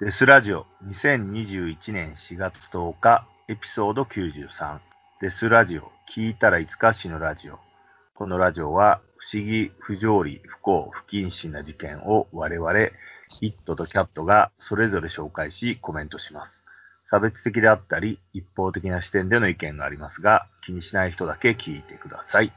デスラジオ2021年4月10日エピソード93デスラジオ聞いたらいつかしのラジオこのラジオは不思議、不条理、不幸、不謹慎な事件を我々、イットとキャットがそれぞれ紹介しコメントします。差別的であったり、一方的な視点での意見がありますが、気にしない人だけ聞いてください。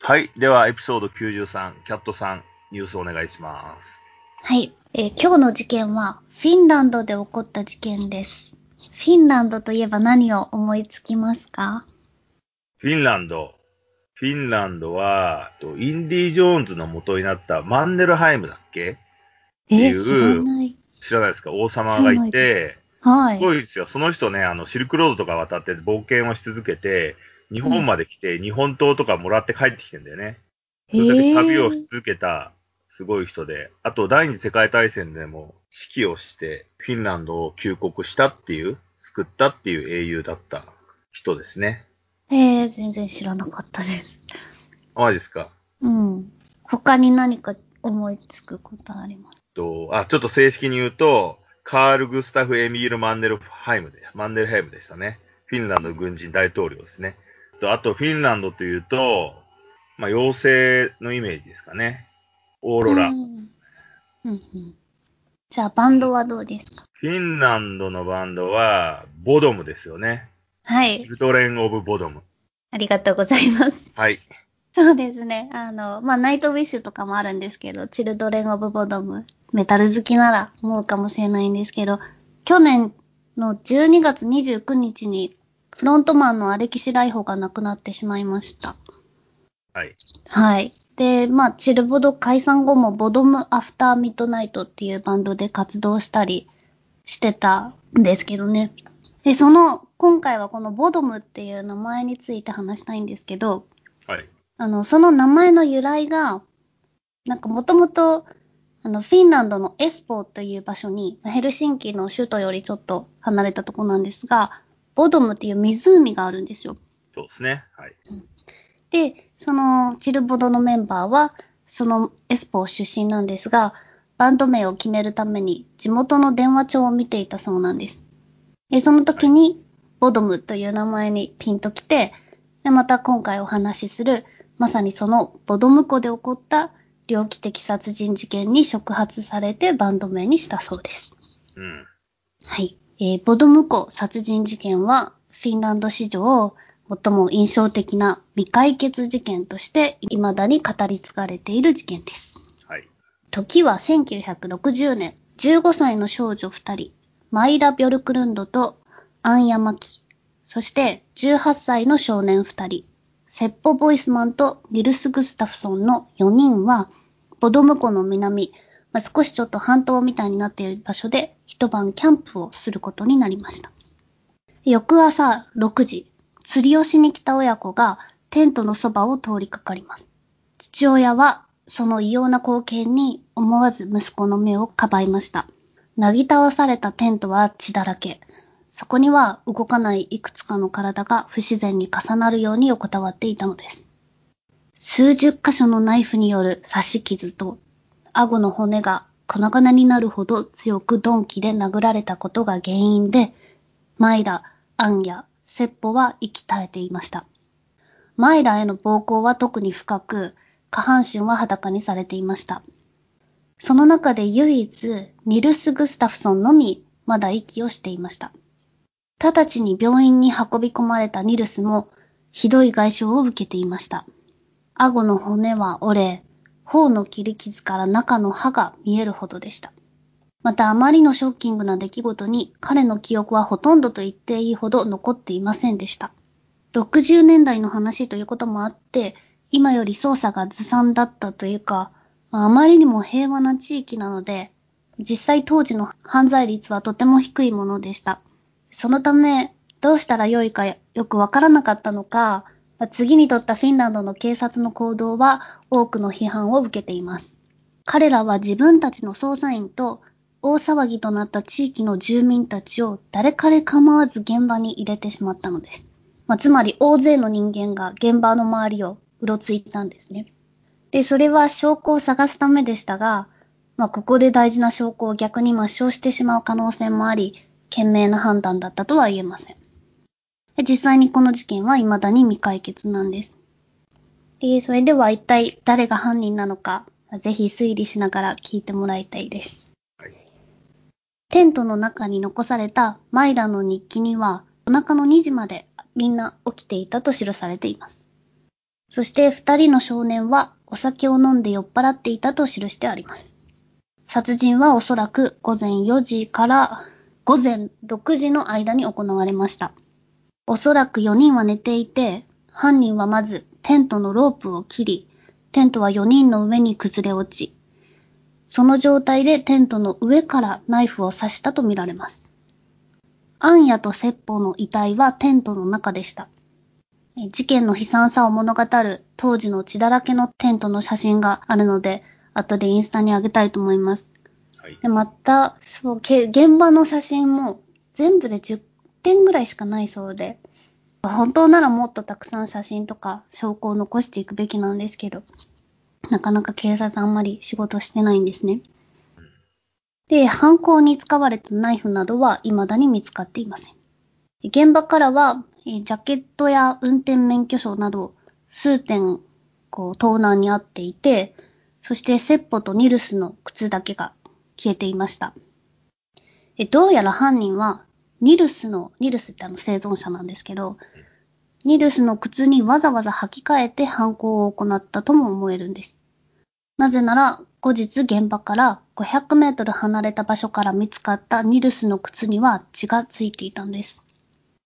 はい。では、エピソード93、キャットさん、ニュースお願いします。はい。えー、今日の事件は、フィンランドで起こった事件です。フィンランドといえば何を思いつきますか？フィンランド。フィンランドは、インディ・ジョーンズの元になったマンネルハイムだっけ？えー、知らない。知らないですか？王様がいて、はい。すごいですよ。その人ね、あの、シルクロードとか渡って冒険をし続けて、日本まで来て、日本刀とかもらって帰ってきてんだよね。それだけ旅をし続けたすごい人で、あと第二次世界大戦でも指揮をしてフィンランドを救国したっていう、救ったっていう英雄だった人ですね。ええー、全然知らなかったです。あ、ですか？うん。他に何か思いつくことあります？と、あ、ちょっと正式に言うと、カール・グスタフ・エミール・マンネルハイムで、マンネルハイムでしたね。フィンランド軍人大統領ですね。と、あと、フィンランドというと、まあ、妖精のイメージですかね。オーロラ。うん。うん、じゃあ、バンドはどうですか？フィンランドのバンドは、ボドムですよね。はい。チルドレン・オブ・ボドム。ありがとうございます。はい。そうですね。あの、まあ、ナイトウィッシュとかもあるんですけど、チルドレン・オブ・ボドム、メタル好きなら思うかもしれないんですけど、去年の12月29日に、フロントマンのアレキシライホが亡くなってしまいました。はい。はい。で、まあ、チルボド解散後もボドムアフターミッドナイトっていうバンドで活動したりしてたんですけどね。で、その、今回はこのボドムっていう名前について話したいんですけど、はい。あの、その名前の由来が、なんかもともと、あの、フィンランドのエスポーという場所に、ヘルシンキの首都よりちょっと離れたとこなんですが、ボドムっていう湖があるんですよ。そうですね。はい。で、そのチルボドのメンバーは、そのエスポー出身なんですが、バンド名を決めるために地元の電話帳を見ていたそうなんです。で、その時に、ボドムという名前にピンときて、で、また今回お話しする、まさにそのボドム湖で起こった猟奇的殺人事件に触発されてバンド名にしたそうです。うん。はい。えー、ボドム湖殺人事件は、フィンランド史上、最も印象的な未解決事件として未だに語り継がれている事件です。はい。時は1960年、15歳の少女2人、マイラ・ビョルクルンドとアンヤマキ、そして18歳の少年2人、セッポ・ボイスマンとニルス・グスタフソンの4人は、ボドム湖の南、まあ、少しちょっと半島みたいになっている場所で一晩キャンプをすることになりました。翌朝6時、釣りをしに来た親子がテントのそばを通りかかります。父親はその異様な光景に思わず息子の目をかばいました。なぎ倒されたテントは血だらけ。そこには動かないいくつかの体が不自然に重なるように横たわっていたのです。数十箇所のナイフによる刺し傷と、顎の骨が粉々になるほど強く鈍器で殴られたことが原因で、マイラ、アンヤ、セッポは息絶えていました。マイラへの暴行は特に深く、下半身は裸にされていました。その中で唯一、ニルス・グスタフソンのみ、まだ息をしていました。直ちに病院に運び込まれたニルスも、ひどい外傷を受けていました。顎の骨は折れ、頬の切り傷から中の歯が見えるほどでした。またあまりのショッキングな出来事に彼の記憶はほとんどと言っていいほど残っていませんでした。60年代の話ということもあって、今より捜査がずさんだったというか、あまりにも平和な地域なので、実際当時の犯罪率はとても低いものでした。そのため、どうしたらよいかよくわからなかったのか、次に取ったフィンランドの警察の行動は多くの批判を受けています。彼らは自分たちの捜査員と大騒ぎとなった地域の住民たちを誰彼構わず現場に入れてしまったのです。まあ、つまり大勢の人間が現場の周りをうろついたんですね。で、それは証拠を探すためでしたが、まあ、ここで大事な証拠を逆に抹消してしまう可能性もあり、賢明な判断だったとは言えません。実際にこの事件は未だに未解決なんです。で、それでは一体誰が犯人なのか、ぜひ推理しながら聞いてもらいたいです。テントの中に残されたマイラの日記には、お腹の2時までみんな起きていたと記されています。そして二人の少年はお酒を飲んで酔っ払っていたと記してあります。殺人はおそらく午前4時から午前6時の間に行われました。おそらく4人は寝ていて、犯人はまずテントのロープを切り、テントは4人の上に崩れ落ち、その状態でテントの上からナイフを刺したとみられます。アンヤとセッポの遺体はテントの中でした。事件の悲惨さを物語る当時の血だらけのテントの写真があるので、後でインスタに上げたいと思います。はい、でまた、そう、現場の写真も全部で10点ぐらいしかないそうで、本当ならもっとたくさん写真とか証拠を残していくべきなんですけど、なかなか警察あんまり仕事してないんですね。で、犯行に使われたナイフなどは未だに見つかっていません。現場からは、ジャケットや運転免許証など数点、こう、盗難にあっていて、そしてセッポとニルスの靴だけが消えていました。どうやら犯人はニルスの、ニルスってあの生存者なんですけど、ニルスの靴にわざわざ履き替えて犯行を行ったとも思えるんです。なぜなら、後日現場から500メートル離れた場所から見つかったニルスの靴には血がついていたんです。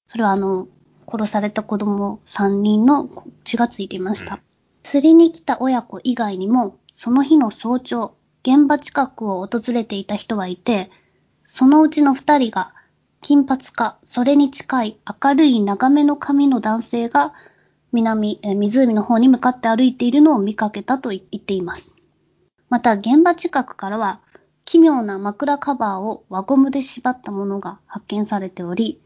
それはあの、殺された子供3人の血がついていました。釣りに来た親子以外にも、その日の早朝、現場近くを訪れていた人はいて、そのうちの2人が金髪か、それに近い明るい長めの髪の男性が南、え湖の方に向かって歩いているのを見かけたと言っています。また現場近くからは奇妙な枕カバーを輪ゴムで縛ったものが発見されており、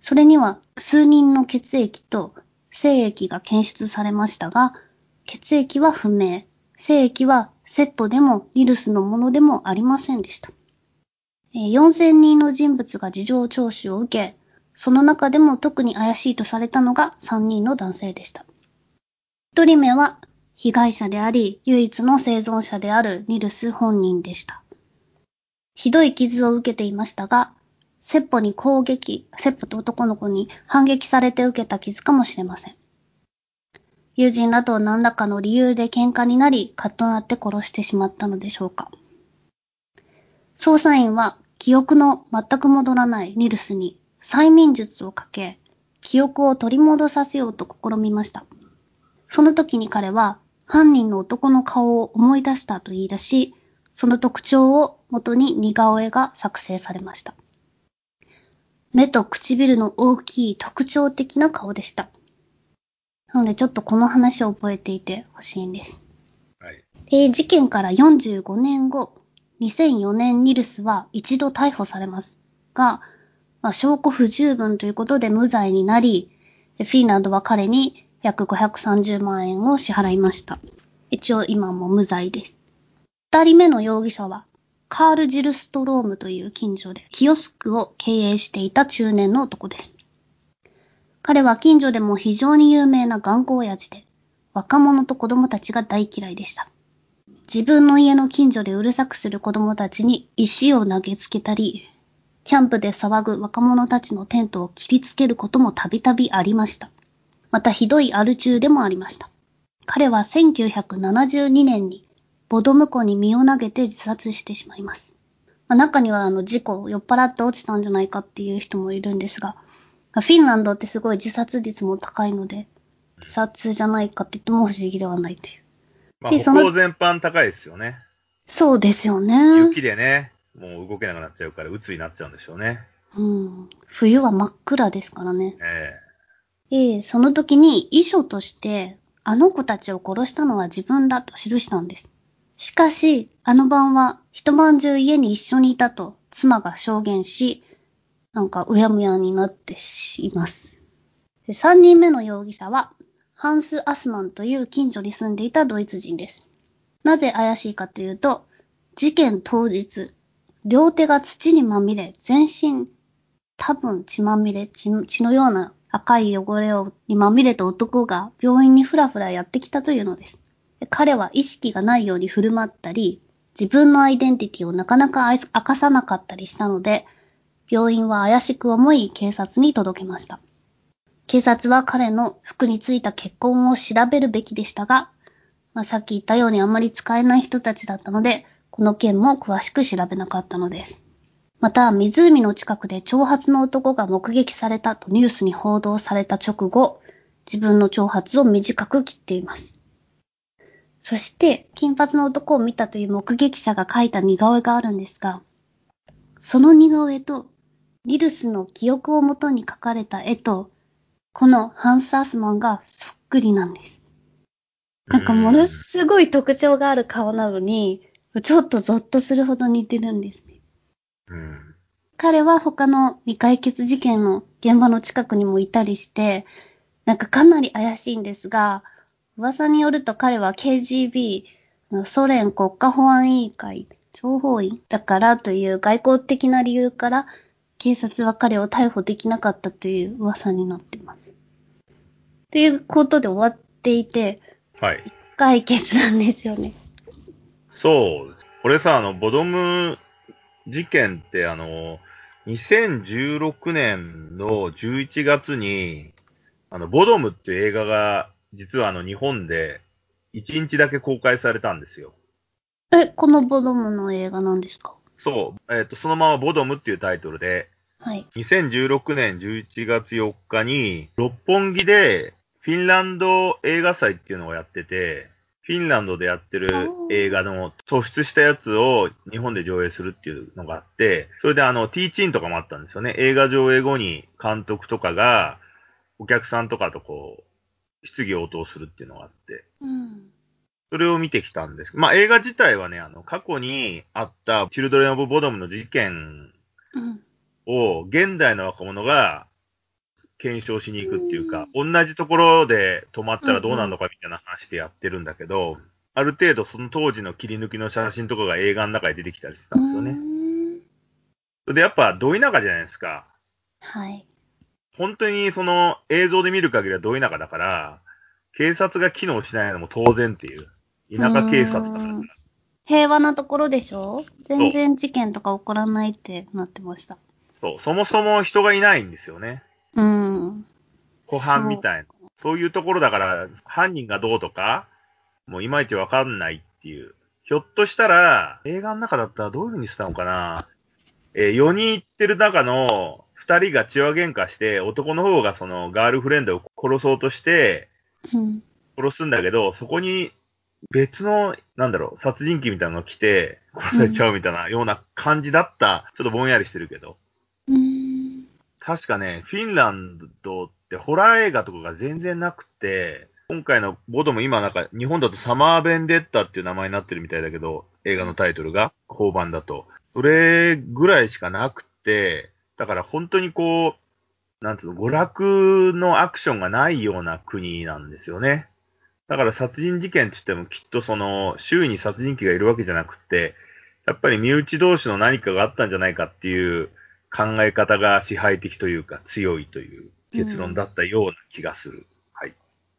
それには数人の血液と精液が検出されましたが、血液は不明、精液はセットでもウイルスのものでもありませんでした。4000人の人物が事情聴取を受け、その中でも特に怪しいとされたのが3人の男性でした。1人目は被害者であり、唯一の生存者であるニルス本人でした。ひどい傷を受けていましたが、セッポに攻撃、セッポと男の子に反撃されて受けた傷かもしれません。友人らと何らかの理由で喧嘩になり、カッとなって殺してしまったのでしょうか。捜査員は記憶の全く戻らないニルスに催眠術をかけ、記憶を取り戻させようと試みました。その時に彼は犯人の男の顔を思い出したと言い出し、その特徴を元に似顔絵が作成されました。目と唇の大きい特徴的な顔でした。なのでちょっとこの話を覚えていてほしいんです。はい。で、事件から45年後、2004年ニルスは一度逮捕されますが、まあ、証拠不十分ということで無罪になり、フィンランドは彼に約530万円を支払いました。一応今も無罪です。二人目の容疑者は、カール・ジルストロームという近所でキヨスクを経営していた中年の男です。彼は近所でも非常に有名な頑固親父で、若者と子供たちが大嫌いでした。自分の家の近所でうるさくする子供たちに石を投げつけたり、キャンプで騒ぐ若者たちのテントを切りつけることもたびたびありました。またひどいアル中でもありました。彼は1972年にボドム湖に身を投げて自殺してしまいます。まあ、中にはあの事故、酔っ払って落ちたんじゃないかっていう人もいるんですが、フィンランドってすごい自殺率も高いので、自殺じゃないかって言っても不思議ではないという。まあ、歩行全般高いですよね。そうですよね。雪でね、もう動けなくなっちゃうから、鬱になっちゃうんでしょうね。うん。冬は真っ暗ですからね。ええー。えその時に遺書として、あの子たちを殺したのは自分だと記したんです。しかし、あの晩は一晩中家に一緒にいたと妻が証言し、なんかうやむやになっています。三人目の容疑者は、ハンス・アスマンという近所に住んでいたドイツ人です。なぜ怪しいかというと、事件当日、両手が土にまみれ、全身、多分血まみれ、血のような赤い汚れをにまみれた男が病院にふらふらやってきたというのです。彼は意識がないように振る舞ったり、自分のアイデンティティをなかなか明かさなかったりしたので、病院は怪しく思い警察に届けました。警察は彼の服についた血痕を調べるべきでしたが、まあ、さっき言ったようにあまり使えない人たちだったので、この件も詳しく調べなかったのです。また、湖の近くで長髪の男が目撃されたとニュースに報道された直後、自分の長髪を短く切っています。そして、金髪の男を見たという目撃者が描いた似顔絵があるんですが、その似顔絵と、リルスの記憶をもとに描かれた絵と、このハンス・アスマンがそっくりなんです。なんかものすごい特徴がある顔なのに、ちょっとゾッとするほど似てるんですね。うん。彼は他の未解決事件の現場の近くにもいたりして、なんかかなり怪しいんですが、噂によると彼は KGB、ソ連国家保安委員会、諜報員だからという外交的な理由から、警察は彼を逮捕できなかったという噂になってます。っていうことで終わっていて、はい。解決なんですよね。そうです。俺さ、あの、ボドム事件って、あの、2016年の11月に、あの、ボドムっていう映画が、実はあの、日本で1日だけ公開されたんですよ。え、このボドムの映画なんですか？そう。えっ、と、そのままボドムっていうタイトルで、はい。2016年11月4日に、六本木でフィンランド映画祭っていうのをやってて、フィンランドでやってる映画の突出したやつを日本で上映するっていうのがあって、それであの、ティーチンとかもあったんですよね。映画上映後に監督とかが、お客さんとかとこう、質疑応答するっていうのがあって、うん。それを見てきたんです。まあ映画自体はね、あの、過去にあったチルドレン・オブ・ボドムの事件うん。を現代の若者が検証しに行くっていうか、同じところで止まったらどうなるのかみたいな話でやってるんだけど、ある程度その当時の切り抜きの写真とかが映画の中で出てきたりしてたんですよね。ね。それでやっぱ、ど田舎じゃないですか。はい。本当にその映像で見る限りはど田舎だから、警察が機能しないのも当然っていう。田舎警察だから。うん平和なところでしょ？全然事件とか起こらないってなってました。そう、そもそも人がいないんですよね。うん。湖畔みたいな。そういうところだから、犯人がどうとか、もういまいちわかんないっていう。ひょっとしたら、映画の中だったらどういう風にしたのかな？えー4人行ってる中の2人が血話喧嘩して、男の方がそのガールフレンドを殺そうとして、うん。殺すんだけど、そこに別の、なんだろう、殺人鬼みたいなのが来て、殺されちゃうみたいなような感じだった。ちょっとぼんやりしてるけど。うん。確かね、フィンランドってホラー映画とかが全然なくて、今回のボドも今なんか日本だとサマーベンデッタっていう名前になってるみたいだけど、映画のタイトルが、法版だと。それぐらいしかなくて、だから本当にこう、なんていうの、娯楽のアクションがないような国なんですよね。だから殺人事件って言ってもきっとその、周囲に殺人鬼がいるわけじゃなくて、やっぱり身内同士の何かがあったんじゃないかっていう考え方が支配的というか強いという結論だったような気がする。はい。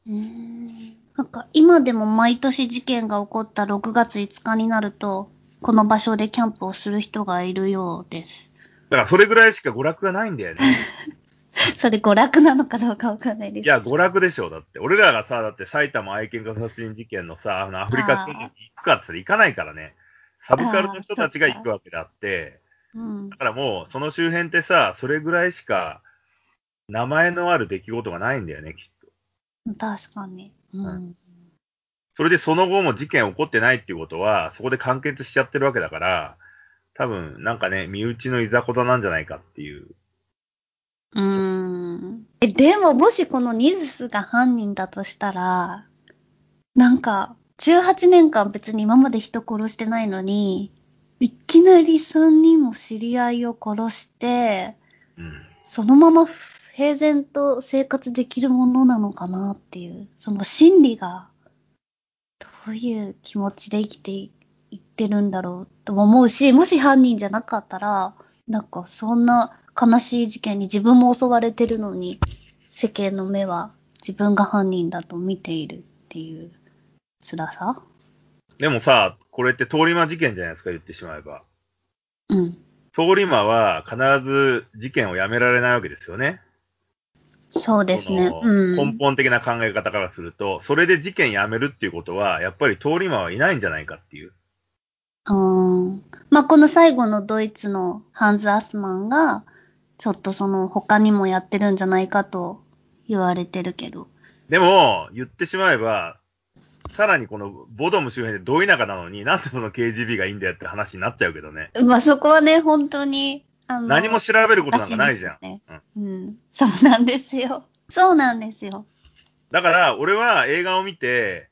うんなんか今でも毎年事件が起こった6月5日になると、この場所でキャンプをする人がいるようです。だからそれぐらいしか娯楽がないんだよね。それ娯楽なのかどうかわかんないです。いや、娯楽でしょう、だって。俺らがさ、だって埼玉愛犬家殺人事件のさ、あのアフリカ戦に行くかってたら行かないからね。サブカルの人たちが行くわけであって、うんだ。からもうその周辺ってさ、それぐらいしか名前のある出来事がないんだよね、きっと。確かに。うん。うそれでその後も事件起こってないっていうことは、そこで完結しちゃってるわけだから、多分なんかね、身内のいざこざなんじゃないかっていう。うん。え、でももしこのニズスが犯人だとしたら、なんか、18年間別に今まで人殺してないのに、いきなり3人も知り合いを殺して、うん。そのまま平然と生活できるものなのかなっていう、その心理が、どういう気持ちで生きていってるんだろうとも思うし、もし犯人じゃなかったら、なんかそんな悲しい事件に自分も襲われてるのに、世間の目は自分が犯人だと見ているっていう辛さ？でもさ、これって通り魔事件じゃないですか、言ってしまえば。うん。通り魔は必ず事件をやめられないわけですよね。そうですね。うん。根本的な考え方からすると、それで事件やめるっていうことは、やっぱり通り魔はいないんじゃないかっていう。うーん。まあ、この最後のドイツのハンズ・アスマンが、ちょっとその他にもやってるんじゃないかと言われてるけど。でも、言ってしまえば、さらにこのボドム周辺でど田舎なのに、なんでその KGB がいいんだよって話になっちゃうけどね。まあ、そこはね、本当に、あの、何も調べることなんかないじゃん。らしいですよねうん。そうなんですよ。そうなんですよ。だから、俺は映画を見て、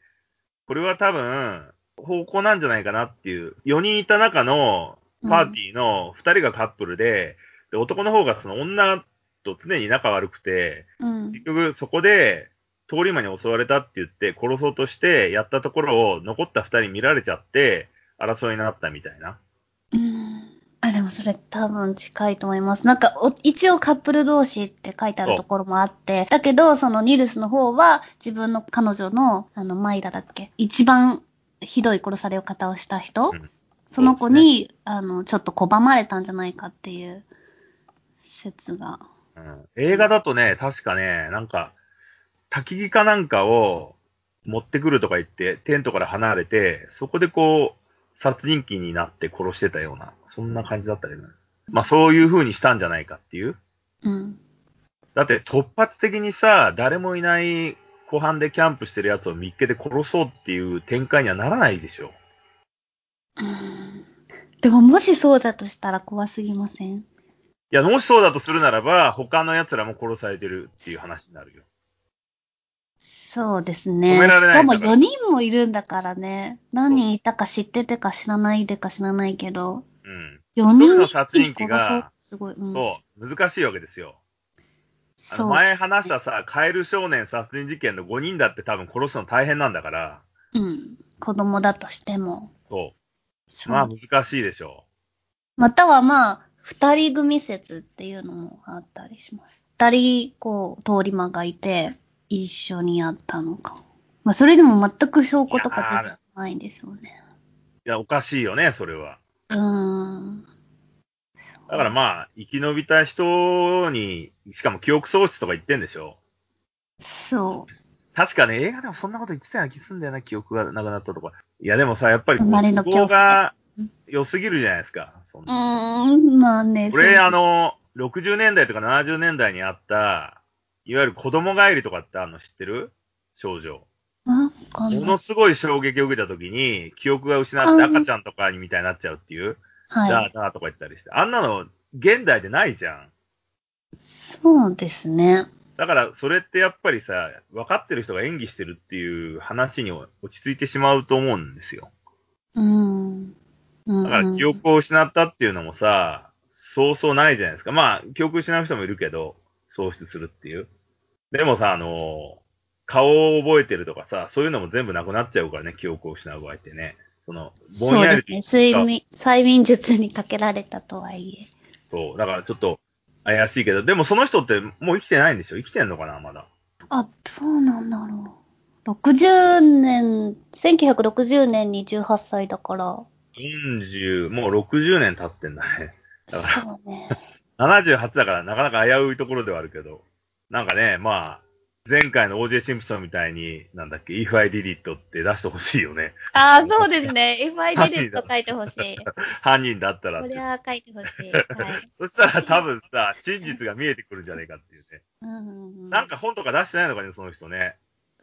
これは多分、方向なんじゃないかなっていう。4人いた中のパーティーの2人がカップルで、で男の方がその女と常に仲悪くて、うん。結局そこで通り魔に襲われたって言って殺そうとしてやったところを残った2人見られちゃって争いになったみたいな。うん。あ、でもそれ多分近いと思います。なんか、お一応カップル同士って書いてあるところもあって、だけど、そのニルスの方は自分の彼女の、あの、マイラだっけ？一番ひどい殺され方をした人、うんその子に、あの、ちょっと拒まれたんじゃないかっていう説が。うん、映画だとね、確かね、なんか、焚き木かなんかを持ってくるとか言って、テントから離れて、そこでこう、殺人鬼になって殺してたような、そんな感じだったけどね。まあそういう風にしたんじゃないかっていう。うん。だって突発的にさ、誰もいない湖畔でキャンプしてるやつを見っけて殺そうっていう展開にはならないでしょ。うんでも、もしそうだとしたら怖すぎません？いや、もしそうだとするならば、他の奴らも殺されてるっていう話になるよ。そうですね。しかもんだから4人もいるんだからね。何人いたか知っててか知らないでか知らないけど、うん。4人の殺人鬼がすごい。うん、そう、難しいわけですよ。前話したさ、カエル少年殺人事件の5人だって多分殺すの大変なんだから、うん。子供だとしても。そう。まあ難しいでしょまたはまあ、二人組説っていうのもあったりします。二人、こう、通り魔がいて、一緒にやったのか。まあ、それでも全く証拠とか出てないんですよね。う。いや、おかしいよね、それは。うーん。だからまあ、生き延びた人に、しかも記憶喪失とか言ってんでしょそう。確かね、映画でもそんなこと言ってたような気すんだよな、記憶がなくなったとか。いや、でもさ、やっぱりこう、生まれの都合がうん良すぎるじゃないですか。そんうなーん、まあね。俺、そうあ、の、60年代とか70年代にあった、いわゆる子供帰りとかってあるの知ってる？少女。わかんも。のすごい衝撃を受けた時に、記憶が失って赤ちゃんとかにみたいになっちゃうっていう、はい。だーだーとか言ったりして。あんなの、現代でないじゃん。そうですね。だから、それってやっぱりさ、分かってる人が演技してるっていう話に落ち着いてしまうと思うんですよ。うーん。うんだから、記憶を失ったっていうのもさ、そうそうないじゃないですか。まあ、記憶失う人もいるけど、喪失するっていう。でもさ、あの、顔を覚えてるとかさ、そういうのも全部なくなっちゃうからね、記憶を失う場合ってね。その、ぼんやりとそうですね。睡眠、催眠術にかけられたとはいえ。そう。だからちょっと怪しいけど、でもその人ってもう生きてないんでしょ？生きてんのかなまだ？あ、どうなんだろう。60年、1960年に18歳だから、40、もう60年経ってんだね。だからね。78だからなかなか危ういところではあるけど。なんかね、まあ、前回の OJ シンプソンみたいに、なんだっけ、If I Did It って出してほしいよね。ああ、そうですね。If I did it と書いてほしい。犯人だったらこれ。は書いてほしい。はい。そしたら多分さ、真実が見えてくるんじゃないかっていうね。うんうんうん、なんか本とか出してないのかね、その人ね。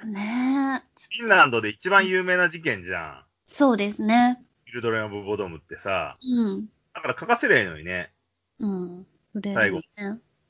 ねえ。フィンランドで一番有名な事件じゃん。そうですね。ビルドレン・オブ・ボドムってさ。うん。だから書かせりゃいいのにね。うん。売れ最後。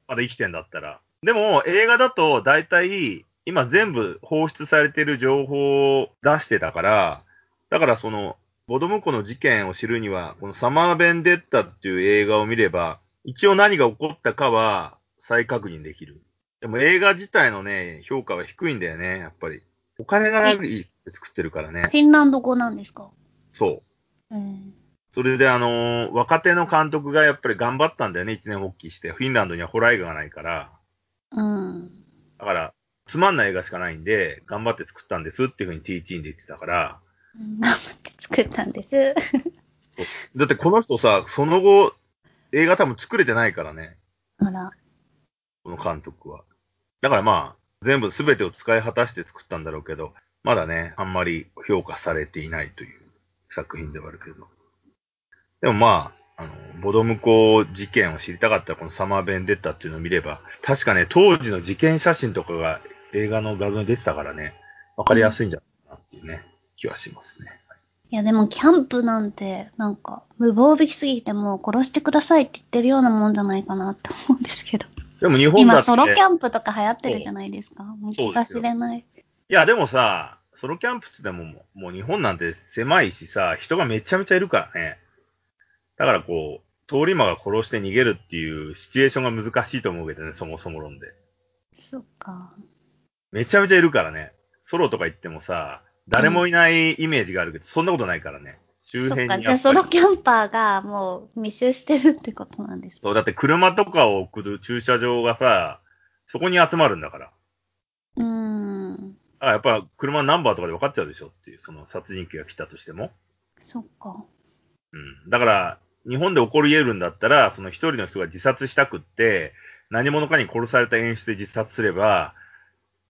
まだ生きてんだったら。でも、映画だと大体、今全部放出されてる情報を出してたから、だからその、ボドム湖の事件を知るには、このサマー・ベンデッタっていう映画を見れば、一応何が起こったかは再確認できる。でも映画自体のね、評価は低いんだよね、やっぱり。お金がないって作ってるからねフ。ィンランド語なんですか？そう。うん。それであのー若手の監督がやっぱり頑張ったんだよね、一年発起して。フィンランドにはホラー映画がないから。うん。だから、つまんない映画しかないんで、頑張って作ったんですっていうふうに T チーンで言ってたから。頑張って作ったんです。だってこの人さ、その後、映画多分作れてないからね、あら。この監督は。だからまあ、全部全てを使い果たして作ったんだろうけど、まだね、あんまり評価されていないという作品ではあるけど。でもまあ、あの、ボドムコ事件を知りたかったらこのサマーベンデッタっていうのを見れば、確かね、当時の事件写真とかが映画の画像に出てたからね、わかりやすいんじゃないかなっていうね、気はしますね。いやでもキャンプなんて、なんか、無防備すぎてもう殺してくださいって言ってるようなもんじゃないかなって思うんですけど。でも日本だって、今ソロキャンプとか流行ってるじゃないですか。もう気が知れない。いや、でもさ、ソロキャンプってでももう、もう日本なんて狭いしさ、人がめちゃめちゃいるからね。だからこう、通り魔が殺して逃げるっていうシチュエーションが難しいと思うけどね、そもそも論で。そっか。めちゃめちゃいるからね。ソロとか行ってもさ、誰もいないイメージがあるけど、そんなことないからね。周辺そっか。にやっぱりじゃあソロキャンパーがもう密集してるってことなんです。そう、だって車とかを送る駐車場がさ、そこに集まるんだから。あやっぱ車のナンバーとかで分かっちゃうでしょっていう、その殺人鬼が来たとしても。そっか。うん。だから、日本で起こり得るんだったら、その一人の人が自殺したくって、何者かに殺された演出で自殺すれば、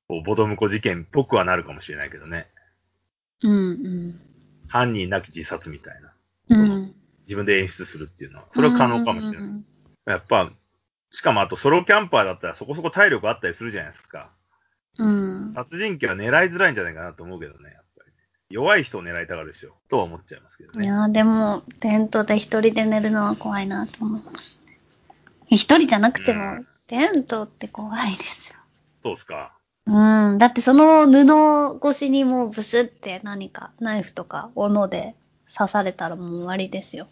こうボドムコ事件っぽくはなるかもしれないけどね。うんうん。犯人なき自殺みたいな。うん。自分で演出するっていうのは。それは可能かもしれない。うんやっぱ、しかもあとソロキャンパーだったらそこそこ体力あったりするじゃないですか。うん。殺人鬼は狙いづらいんじゃないかなと思うけどね、やっぱり、ね。弱い人を狙いたがるでしょ。とは思っちゃいますけどね。いやーでも、テントで一人で寝るのは怖いなと思いますね。一人じゃなくてうも、テントって怖いですよ。そうっすか。うん。だってその布越しにもうブスって何かナイフとか斧で刺されたらもう終わりですよ。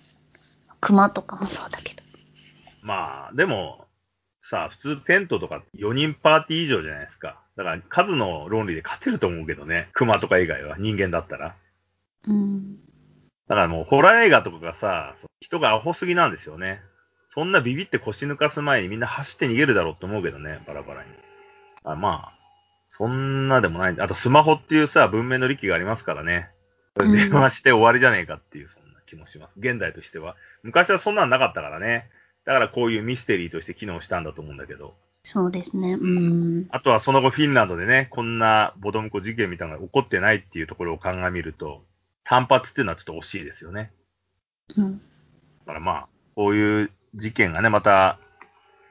熊とかもそうだけど。まあ、でも、さあ、普通テントとか4人パーティー以上じゃないですか。だから数の論理で勝てると思うけどね。熊とか以外は人間だったら。うん。だからもうホラー映画とかがさ、人がアホすぎなんですよね。そんなビビって腰抜かす前にみんな走って逃げるだろうと思うけどね、バラバラに。あまあ、そんなでもない。あとスマホっていうさ、文明の利器がありますからね。電話して終わりじゃねえかっていう、そんな気もします。現代としては。昔はそんなんなかったからね。だからこういうミステリーとして機能したんだと思うんだけど。そうですね。うん。あとはその後フィンランドでね、こんなボドムコ事件みたいなのが起こってないっていうところを鑑みると、単発っていうのはちょっと惜しいですよね。うん。だからまあ、こういう事件がね、また、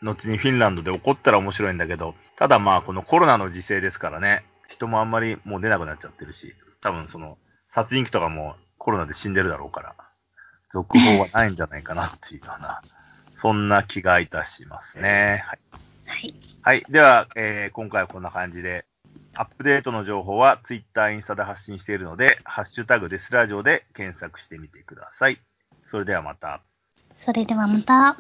後にフィンランドで起こったら面白いんだけど、ただまあ、このコロナの時勢ですからね、人もあんまりもう出なくなっちゃってるし、多分その、殺人鬼とかもコロナで死んでるだろうから、続報はないんじゃないかなっていうような、そんな気がいたしますね。はい。はい。はい。では、えー今回はこんな感じで、アップデートの情報は Twitter、インスタで発信しているので、ハッシュタグデスラジオで検索してみてください。それではまた。それではまた。